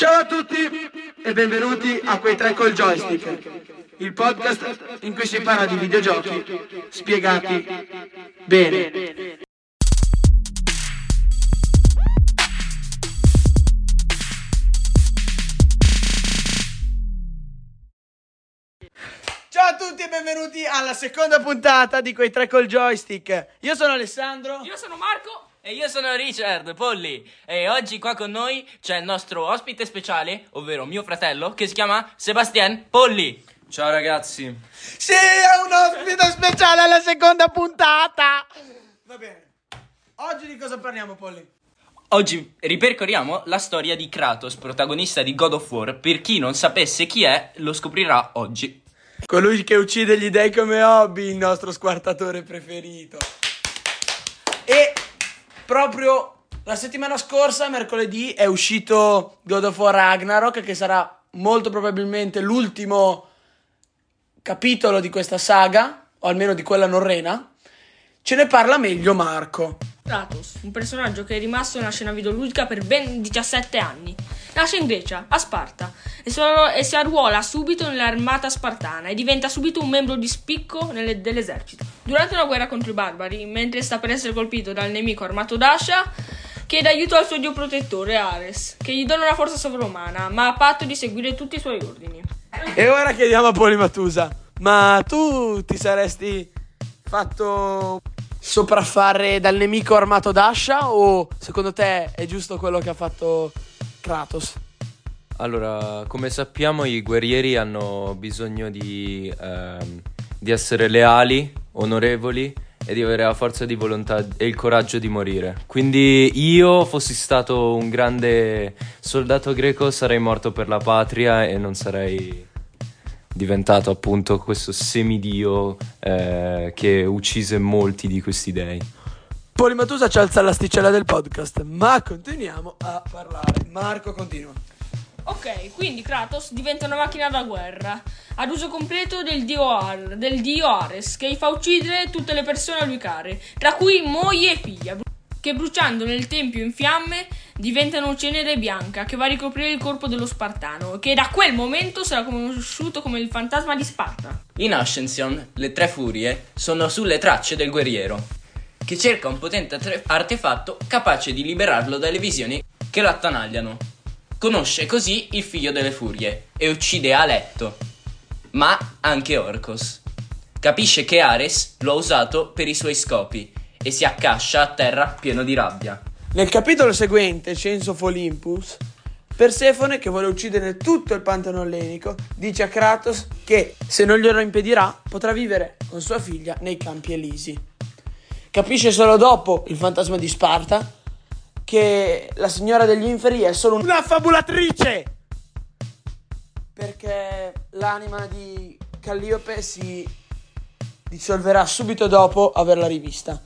Ciao a tutti e benvenuti a Quei tre col joystick, il podcast in cui si parla di videogiochi spiegati bene. Ciao a tutti e benvenuti alla seconda puntata di Quei tre col joystick. Io sono Alessandro. Io sono Marco. E io sono Richard Polli e oggi qua con noi c'è il nostro ospite speciale, ovvero mio fratello, che si chiama Sebastian Polli. Ciao ragazzi. Sì, è un ospite speciale alla seconda puntata. Va bene. Oggi di cosa parliamo, Polly? Oggi ripercorriamo la storia di Kratos, protagonista di God of War. Per chi non sapesse chi è, lo scoprirà oggi. Colui che uccide gli dei come hobby, il nostro squartatore preferito. E proprio la settimana scorsa, mercoledì, è uscito God of War Ragnarok, che sarà molto probabilmente l'ultimo capitolo di questa saga, o almeno di quella norrena. Ce ne parla meglio Marco. Kratos, un personaggio che è rimasto nella scena videoludica per ben 17 anni. Nasce in Grecia, a Sparta, e, so- e si arruola subito nell'armata spartana e diventa subito un membro di spicco nelle- dell'esercito. Durante una guerra contro i barbari, mentre sta per essere colpito dal nemico armato Dasha, chiede aiuto al suo dio protettore Ares, che gli dona una forza sovrumana, ma a patto di seguire tutti i suoi ordini. E ora chiediamo a Polimatusa, ma tu ti saresti fatto sopraffare dal nemico armato Dasha o secondo te è giusto quello che ha fatto Kratos? Allora, come sappiamo, i guerrieri hanno bisogno di, ehm, di essere leali, onorevoli e di avere la forza di volontà e il coraggio di morire. Quindi io fossi stato un grande soldato greco sarei morto per la patria e non sarei diventato appunto questo semidio eh, che uccise molti di questi dei. Polimatusa ci alza l'asticella del podcast, ma continuiamo a parlare. Marco continua. Ok, quindi Kratos diventa una macchina da guerra, ad uso completo del dio, Ar- del dio Ares, che gli fa uccidere tutte le persone a lui care, tra cui moglie e figlia, che bruciando nel tempio in fiamme diventano cenere bianca che va a ricoprire il corpo dello Spartano, che da quel momento sarà conosciuto come il fantasma di Sparta. In Ascension, le tre furie sono sulle tracce del guerriero, che cerca un potente artefatto capace di liberarlo dalle visioni che lo attanagliano. Conosce così il figlio delle furie e uccide Aletto, ma anche Orcos. Capisce che Ares lo ha usato per i suoi scopi e si accascia a terra pieno di rabbia. Nel capitolo seguente, Censo of Olympus, Persefone, che vuole uccidere tutto il Pantano ellenico, dice a Kratos che se non glielo impedirà potrà vivere con sua figlia nei campi elisi. Capisce solo dopo il fantasma di Sparta che la signora degli inferi è solo una fabulatrice perché l'anima di Calliope si dissolverà subito dopo averla rivista.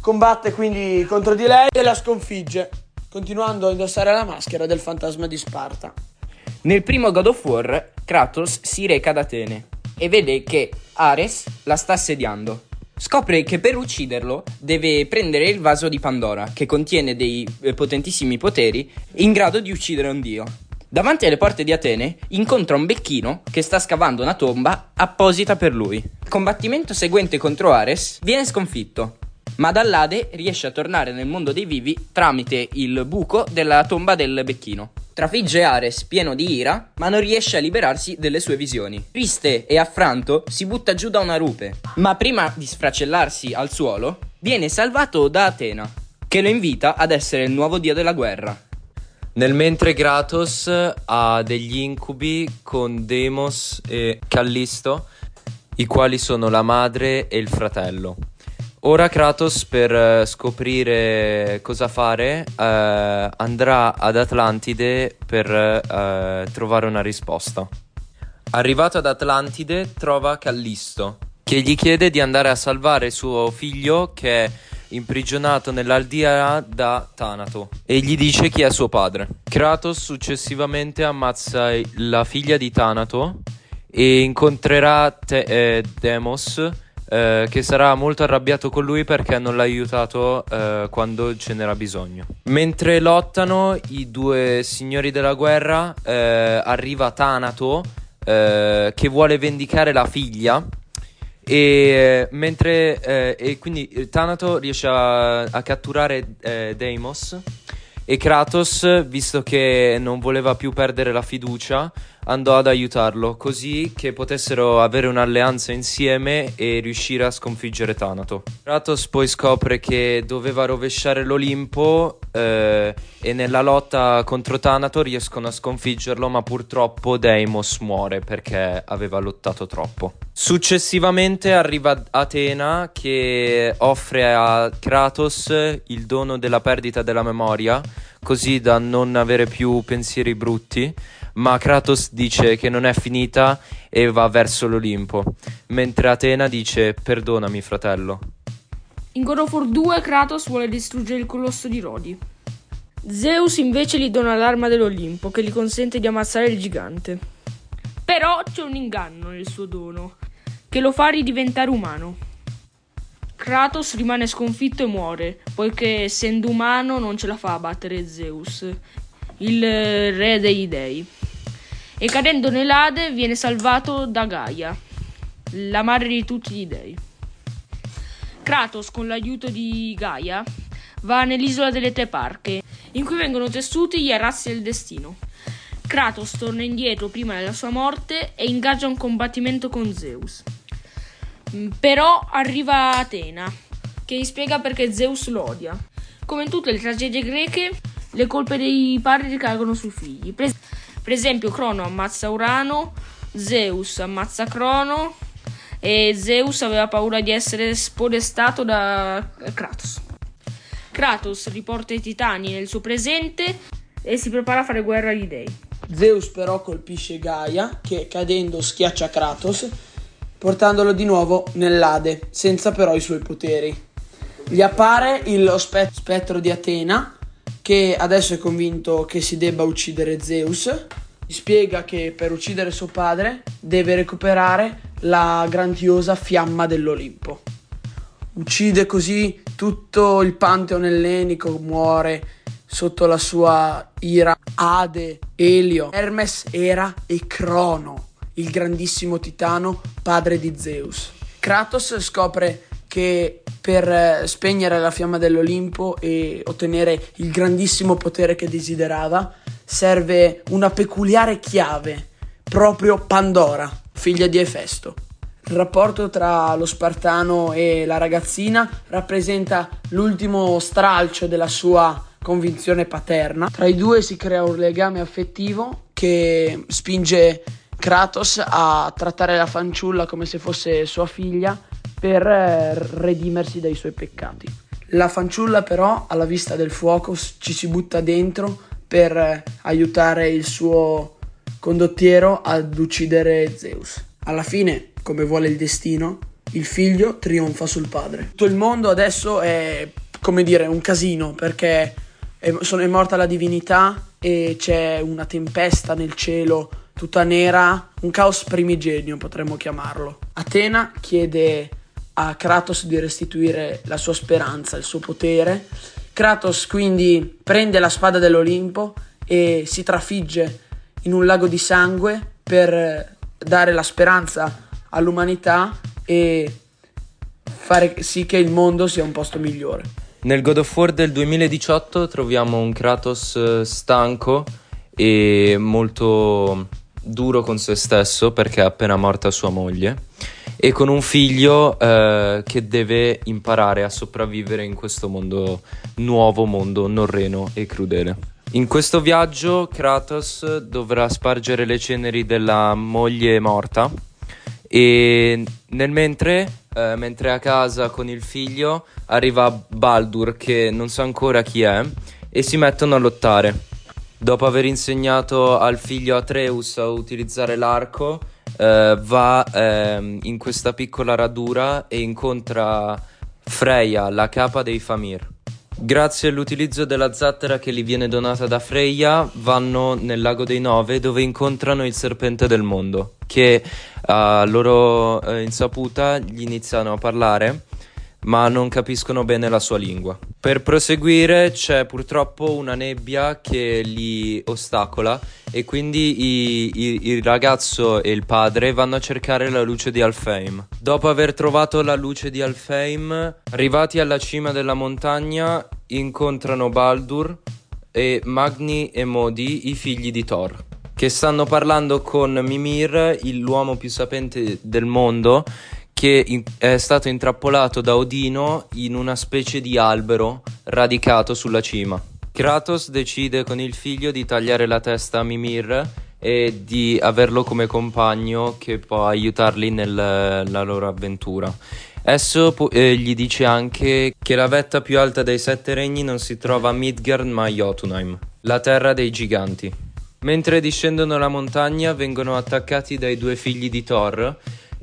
Combatte quindi contro di lei e la sconfigge, continuando a indossare la maschera del fantasma di Sparta. Nel primo God of War, Kratos si reca ad Atene e vede che Ares la sta assediando. Scopre che per ucciderlo deve prendere il vaso di Pandora, che contiene dei eh, potentissimi poteri in grado di uccidere un dio. Davanti alle porte di Atene incontra un becchino che sta scavando una tomba apposita per lui. Il combattimento seguente contro Ares viene sconfitto, ma dall'Ade riesce a tornare nel mondo dei vivi tramite il buco della tomba del becchino. Trafigge Ares pieno di ira, ma non riesce a liberarsi delle sue visioni. Triste e affranto, si butta giù da una rupe, ma prima di sfracellarsi al suolo, viene salvato da Atena, che lo invita ad essere il nuovo dio della guerra. Nel mentre Kratos ha degli incubi con Demos e Callisto, i quali sono la madre e il fratello. Ora Kratos per eh, scoprire cosa fare eh, andrà ad Atlantide per eh, trovare una risposta. Arrivato ad Atlantide trova Callisto che gli chiede di andare a salvare suo figlio che è imprigionato nell'aldea da Tanato e gli dice chi è suo padre. Kratos successivamente ammazza la figlia di Tanato e incontrerà Te- eh, Demos eh, che sarà molto arrabbiato con lui perché non l'ha aiutato eh, quando ce n'era bisogno. Mentre lottano i due signori della guerra, eh, arriva Tanato eh, che vuole vendicare la figlia. E, mentre, eh, e quindi Tanato riesce a, a catturare Deimos e Kratos, visto che non voleva più perdere la fiducia, andò ad aiutarlo, così che potessero avere un'alleanza insieme e riuscire a sconfiggere Thanato. Kratos poi scopre che doveva rovesciare l'Olimpo eh, e nella lotta contro Thanato riescono a sconfiggerlo, ma purtroppo Deimos muore perché aveva lottato troppo. Successivamente arriva Atena che offre a Kratos il dono della perdita della memoria, così da non avere più pensieri brutti ma Kratos dice che non è finita e va verso l'Olimpo, mentre Atena dice perdonami fratello. In God of War 2 Kratos vuole distruggere il colosso di Rodi. Zeus invece gli dona l'arma dell'Olimpo che gli consente di ammazzare il gigante. Però c'è un inganno nel suo dono, che lo fa ridiventare umano. Kratos rimane sconfitto e muore, poiché essendo umano non ce la fa a battere Zeus, il re dei dei e cadendo nell'Ade viene salvato da Gaia, la madre di tutti gli dei. Kratos, con l'aiuto di Gaia, va nell'isola delle Tre Parche, in cui vengono tessuti gli arazzi del destino. Kratos torna indietro prima della sua morte e ingaggia un combattimento con Zeus. Mm, però arriva Atena, che gli spiega perché Zeus lo odia. Come in tutte le tragedie greche, le colpe dei padri ricagono sui figli. Per esempio, Crono ammazza Urano, Zeus ammazza Crono e Zeus aveva paura di essere spodestato da Kratos. Kratos riporta i titani nel suo presente e si prepara a fare guerra agli dei. Zeus però colpisce Gaia, che cadendo schiaccia Kratos, portandolo di nuovo nell'Ade, senza però i suoi poteri. Gli appare lo spettro di Atena, che adesso è convinto che si debba uccidere Zeus. Spiega che per uccidere suo padre deve recuperare la grandiosa fiamma dell'Olimpo. Uccide così tutto il pantheon ellenico, muore sotto la sua ira Ade, Elio, Hermes, Era e Crono, il grandissimo titano, padre di Zeus. Kratos scopre che per eh, spegnere la fiamma dell'Olimpo e ottenere il grandissimo potere che desiderava, serve una peculiare chiave, proprio Pandora, figlia di Efesto. Il rapporto tra lo spartano e la ragazzina rappresenta l'ultimo stralcio della sua convinzione paterna. Tra i due si crea un legame affettivo che spinge Kratos a trattare la fanciulla come se fosse sua figlia per eh, redimersi dai suoi peccati. La fanciulla però alla vista del fuoco ci si butta dentro per eh, aiutare il suo condottiero ad uccidere Zeus. Alla fine, come vuole il destino, il figlio trionfa sul padre. Tutto il mondo adesso è, come dire, un casino perché è, sono, è morta la divinità e c'è una tempesta nel cielo tutta nera, un caos primigenio potremmo chiamarlo. Atena chiede a Kratos di restituire la sua speranza, il suo potere. Kratos quindi prende la spada dell'Olimpo e si trafigge in un lago di sangue per dare la speranza all'umanità e fare sì che il mondo sia un posto migliore. Nel God of War del 2018 troviamo un Kratos eh, stanco e molto duro con se stesso perché è appena morta sua moglie e con un figlio eh, che deve imparare a sopravvivere in questo mondo nuovo mondo norreno e crudele. In questo viaggio Kratos dovrà spargere le ceneri della moglie morta e nel mentre, eh, mentre è a casa con il figlio, arriva Baldur che non sa ancora chi è e si mettono a lottare. Dopo aver insegnato al figlio Atreus a utilizzare l'arco, eh, va eh, in questa piccola radura e incontra Freya, la capa dei Famir. Grazie all'utilizzo della zattera che gli viene donata da Freya, vanno nel lago dei Nove dove incontrano il serpente del mondo, che a loro eh, insaputa gli iniziano a parlare ma non capiscono bene la sua lingua. Per proseguire c'è purtroppo una nebbia che li ostacola e quindi i, i, il ragazzo e il padre vanno a cercare la luce di Alfheim. Dopo aver trovato la luce di Alfheim, arrivati alla cima della montagna, incontrano Baldur e Magni e Modi, i figli di Thor che stanno parlando con Mimir, l'uomo più sapente del mondo, che in- è stato intrappolato da Odino in una specie di albero radicato sulla cima. Kratos decide con il figlio di tagliare la testa a Mimir e di averlo come compagno che può aiutarli nella loro avventura. Esso eh, gli dice anche che la vetta più alta dei sette regni non si trova a Midgard ma a Jotunheim, la terra dei giganti. Mentre discendono la montagna vengono attaccati dai due figli di Thor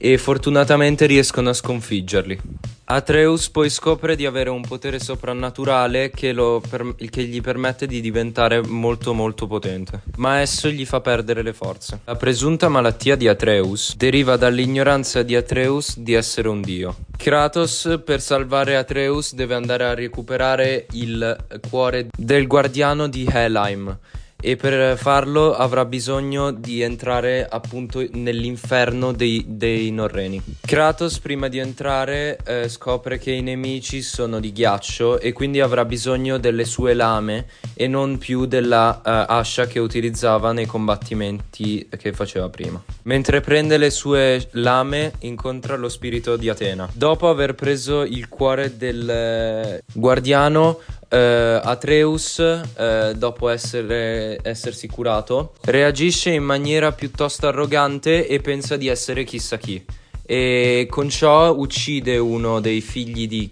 e fortunatamente riescono a sconfiggerli. Atreus poi scopre di avere un potere soprannaturale che, per- che, gli permette di diventare molto molto potente, ma esso gli fa perdere le forze. La presunta malattia di Atreus deriva dall'ignoranza di Atreus di essere un dio. Kratos per salvare Atreus deve andare a recuperare il cuore del guardiano di Helheim e per farlo avrà bisogno di entrare appunto nell'inferno dei, dei Norreni. Kratos prima di entrare eh, scopre che i nemici sono di ghiaccio e quindi avrà bisogno delle sue lame e non più della uh, ascia che utilizzava nei combattimenti che faceva prima. Mentre prende le sue lame incontra lo spirito di Atena. Dopo aver preso il cuore del eh, guardiano Uh, Atreus, uh, dopo essere, essersi curato, reagisce in maniera piuttosto arrogante e pensa di essere chissà chi. E con ciò uccide uno dei figli di,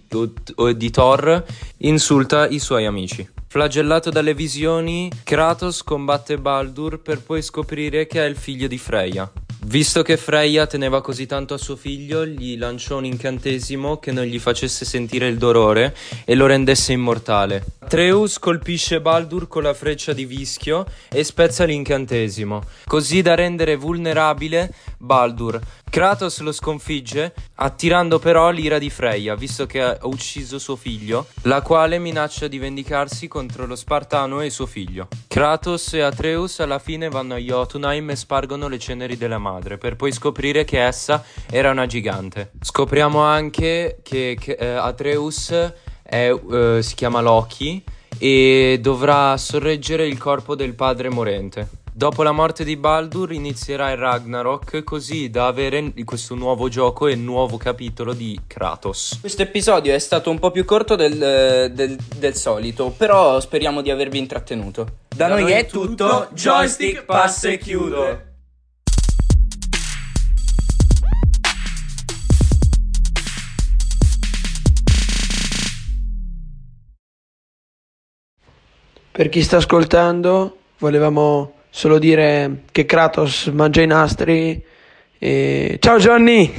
di Thor, insulta i suoi amici. Flagellato dalle visioni, Kratos combatte Baldur per poi scoprire che è il figlio di Freya. Visto che Freya teneva così tanto a suo figlio, gli lanciò un incantesimo che non gli facesse sentire il dolore e lo rendesse immortale. Atreus colpisce Baldur con la freccia di vischio e spezza l'incantesimo, così da rendere vulnerabile Baldur. Kratos lo sconfigge, attirando però l'ira di Freya, visto che ha ucciso suo figlio, la quale minaccia di vendicarsi contro lo Spartano e suo figlio. Kratos e Atreus alla fine vanno a Jotunheim e spargono le ceneri della madre, per poi scoprire che essa era una gigante. Scopriamo anche che, che eh, Atreus è, uh, si chiama Loki e dovrà sorreggere il corpo del padre morente. Dopo la morte di Baldur inizierà il Ragnarok così da avere questo nuovo gioco e nuovo capitolo di Kratos. Questo episodio è stato un po' più corto del, del, del solito, però speriamo di avervi intrattenuto. Da, da noi, noi è tutto, joystick passa e chiudo. Per chi sta ascoltando, volevamo solo dire che Kratos mangia i nastri e ciao Johnny!